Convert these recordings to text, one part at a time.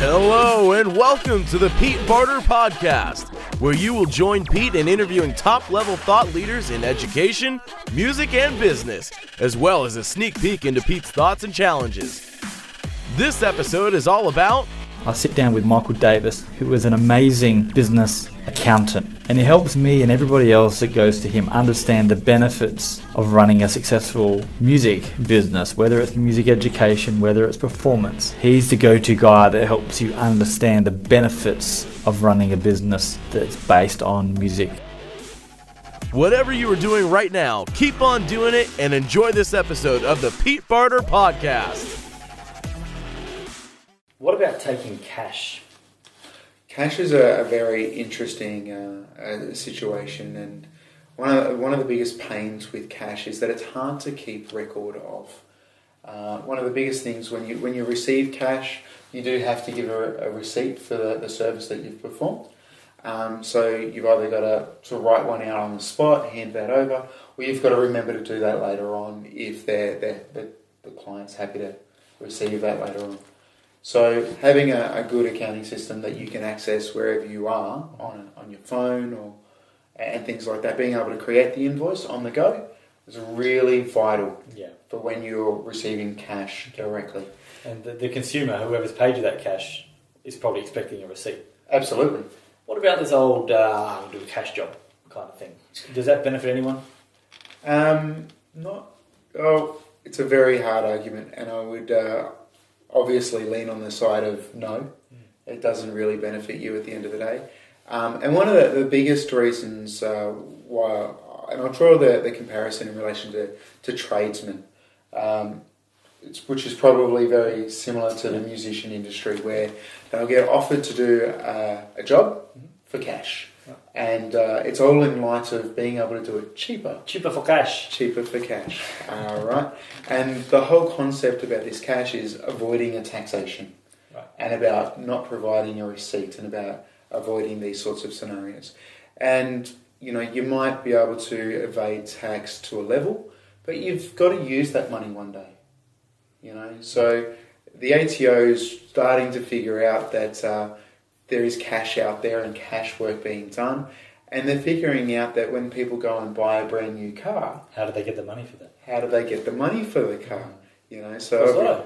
Hello, and welcome to the Pete Barter Podcast, where you will join Pete in interviewing top level thought leaders in education, music, and business, as well as a sneak peek into Pete's thoughts and challenges. This episode is all about I sit down with Michael Davis, who is an amazing business accountant, and he helps me and everybody else that goes to him understand the benefits of running a successful music business, whether it's music education, whether it's performance. He's the go to guy that helps you understand the benefits of running a business that's based on music. whatever you are doing right now, keep on doing it and enjoy this episode of the Pete Barter Podcast. What about taking cash? Cash is a, a very interesting uh, situation, and one of, one of the biggest pains with cash is that it's hard to keep record of. Uh, one of the biggest things when you when you receive cash, you do have to give a, a receipt for the, the service that you've performed. Um, so you've either got to, to write one out on the spot, hand that over, or you've got to remember to do that later on if they're, they're, the the client's happy to receive that later on. So having a, a good accounting system that you can access wherever you are on, on your phone or and things like that, being able to create the invoice on the go is really vital Yeah. for when you're receiving cash directly. And the, the consumer, whoever's paid you that cash, is probably expecting a receipt. Absolutely. What about this old uh, do a cash job kind of thing? Does that benefit anyone? Um, not. Oh, it's a very hard argument, and I would uh, obviously lean on the side of no. It doesn't really benefit you at the end of the day. Um, and one of the, the biggest reasons uh, why, and I'll draw the, the comparison in relation to, to tradesmen, um, it's, which is probably very similar to the musician industry, where they'll get offered to do uh, a job for cash. And uh, it's all in light of being able to do it cheaper Cheaper for cash. cheaper for cash. All right, and the whole concept about this cash is avoiding a taxation, Right. and about not providing a receipt, and about avoiding these sorts of scenarios. And you know, you might be able to evade tax to a level, but you've got to use that money one day. You know, so the ATO is starting to figure out that uh, there is cash out there and cash work being done. And they're figuring out that when people go and buy a brand new car, How do they get the money for that? how do they get the money for the car? You know, That's so right.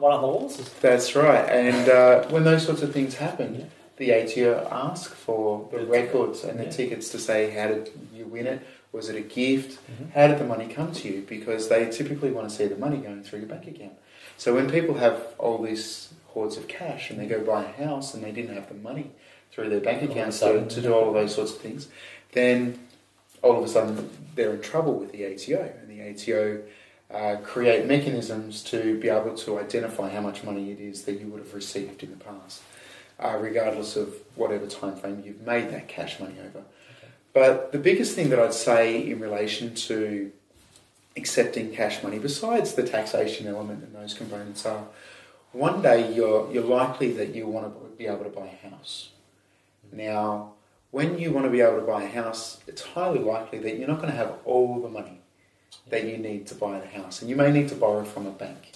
One of the horses. that's right. And uh, when those sorts of things happen, Yeah. the ATO ask for the The- records and the yeah. tickets to say how did you win it? Was it a gift? Mhm. How did the money come to you? Because they typically want to see the money going through your bank account. So when people have all these hoards of cash and they go buy a house and they didn't have the money through their bank All of a accounts to, to do all of those sorts of things, then all of a sudden they're in trouble with the ATO. And the ATO uh, create mechanisms to be able to identify how much money it is that you would have received in the past, uh, regardless of whatever time frame you've made that cash money over. But the biggest thing that I'd say in relation to accepting cash money, besides the taxation element and those components, are one day you're you're likely that you want to be able to buy a house. Now, when you want to be able to buy a house, it's highly likely that you're not going to have all the money that you need to buy the house, and you may need to borrow from a bank.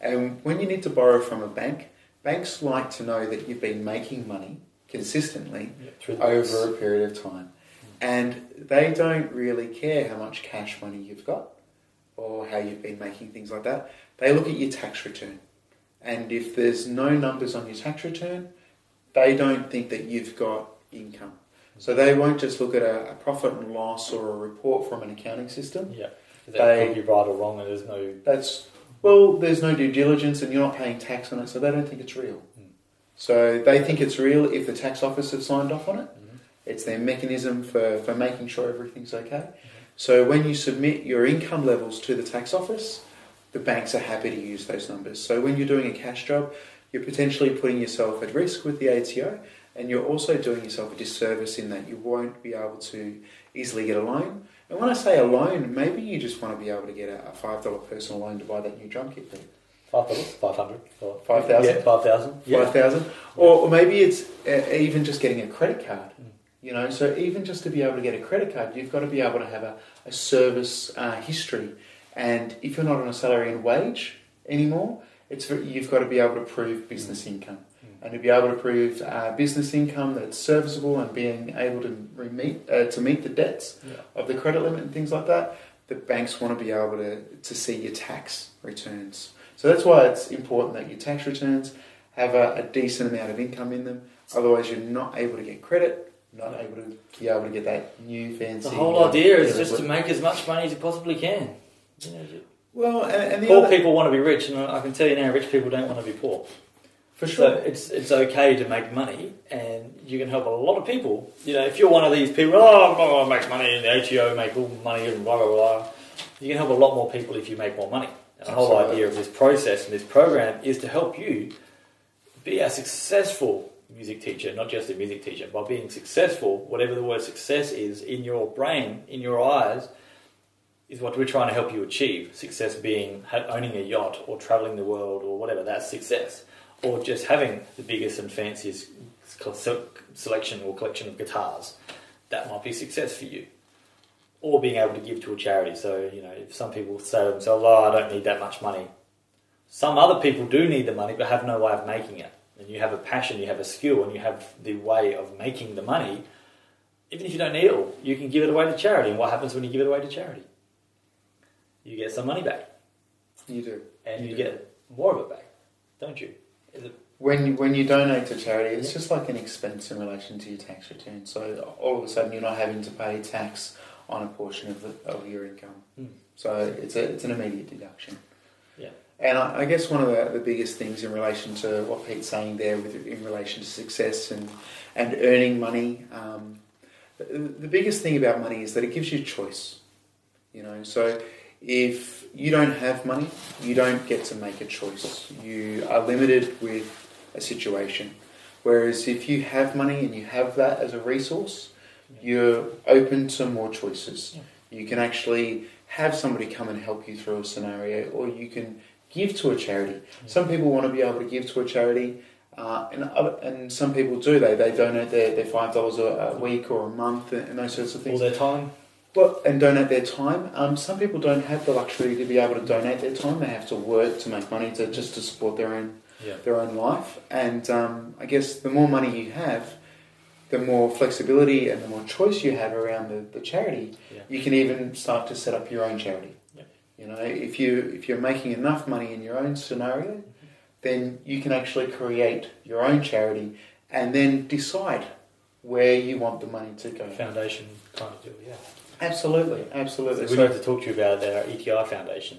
And when you need to borrow from a bank, banks like to know that you've been making money consistently over a period of time. And they don't really care how much cash money you've got or how you've been making things like that. They look at your tax return. And if there's no numbers on your tax return, they don't think that you've got income. So they won't just look at a, a profit and loss or a report from an accounting system. Yeah. They- They could be right or wrong, and there's no. That's well, there's no due diligence and you're not paying tax on it, so they don't think it's real. Mm. So they think it's real if the tax office have signed off on it. Mhm. It's their mechanism for, for making sure everything's okay. So when you submit your income levels to the tax office, the banks are happy to use those numbers. So when you're doing a cash job, you're potentially putting yourself at risk with the ATO, and you're also doing yourself a disservice in that you won't be able to easily get a loan. And when I say a loan, maybe you just want to be able to get a, five dollar personal loan to buy that new drum kit. Five dollars, five hundred, Five thousand? Yeah, five thousand. five thousand, or, or maybe it's uh, even just getting a credit card. Mm. You know, so even just to be able to get a credit card, you've got to be able to have a, a service uh, history. And if you're not on a salary and wage, anymore. It's you've got to be able to prove business income, and to be able to prove uh, business income that's serviceable and being able to meet uh, to meet the debts Yeah. of the credit limit and things like that. The banks want to be able to to see your tax returns. So that's why it's important that your tax returns have a, a decent amount of income in them. Otherwise, you're not able to get credit, not able to be able to get that new fancy. The whole uh, idea is just to make as much money as you possibly can. You know, well, and, and the poor other, people want to be rich, and I can tell you now, rich people don't want to be poor. for So sure. it's it's okay to make money, and you can help a lot of people. You know, if you're one of these people, oh, going to make money, and the ATO make all the money, and blah blah blah. You can help a lot more people if you make more money. And the whole idea of this process and this program is to help you be a successful music teacher, not just a music teacher. By being successful, whatever the word success is in your brain, in your eyes, is what we're trying to help you achieve. Success being owning a yacht or traveling the world or whatever, that's success. Or just having the biggest and fanciest selection or collection of guitars. That might be success for you. Or being able to give to a charity. So, you know, if some people say to themselves, oh, I don't need that much money. Some other people do need the money but have no way of making it. And you have a passion, you have a skill, and you have the way of making the money. Even if you don't need it you can give it away to charity. And what happens when you give it away to charity? You get some money back, You do. and you, do. get more of it back, don't you? Is it, When you, when you donate to charity, it's just like an expense in relation to your tax return. So all of a sudden, you're not having to pay tax on a portion of, the, of your income. Hmm. So it's a, it's an immediate deduction. Yeah. And I, I guess one of the, the biggest things in relation to what Pete's saying there, with in relation to success and and earning money, um, the, the biggest thing about money is that it gives you choice. You know, so if you don't have money, you don't get to make a choice. You are limited with a situation. Whereas if you have money and you have that as a resource, you're open to more choices. You can actually have somebody come and help you through a scenario, or you can give to a charity. Some people want to be able to give to a charity, uh, and other, and some people do. They they donate their, their five dollars a week or a month and, those sorts of all things. their time? Well, and donate their time. Um, some people don't have the luxury to be able to donate their time. They have to work to make money to just to support their own Yeah. their own life. And um, I guess the more money you have, the more flexibility and the more choice you have around the, the charity. Yeah. You can even start to set up your own charity. Yep. You know, if you if you're making enough money in your own scenario, then you can actually create your own charity and then decide where you want the money to go. Foundation kind of deal, yeah. Absolutely, So absolutely. we So- need to talk to you about our ETI Foundation,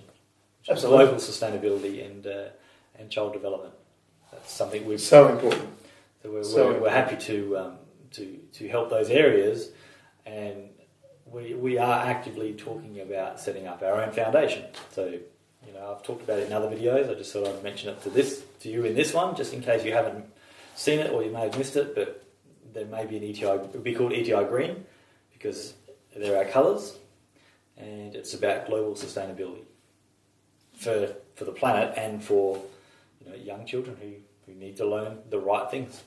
which is Absolutely. global sustainability and uh, and child development. That's something we're so important. So we're, So we're, we're happy to, um, to, to help those areas, and we, we are actively talking about setting up our own foundation. So, you know, I've talked about it in other videos. I just thought I'd mention it to this to you in this one, just in case you haven't seen it or you may have missed it. But there may be an ETI. It would be called ETI Green because there are colours, and it's about global sustainability for for the planet and for you know young children who, who need to learn the right things.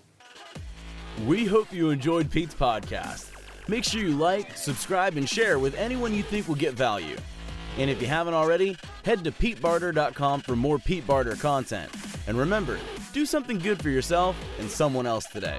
We hope you enjoyed Pete's podcast. Make sure you like, subscribe, and share with anyone you think will get value. And if you haven't already, head to PeteBarter.com for more Pete Barter content. And remember, do something good for yourself and someone else today.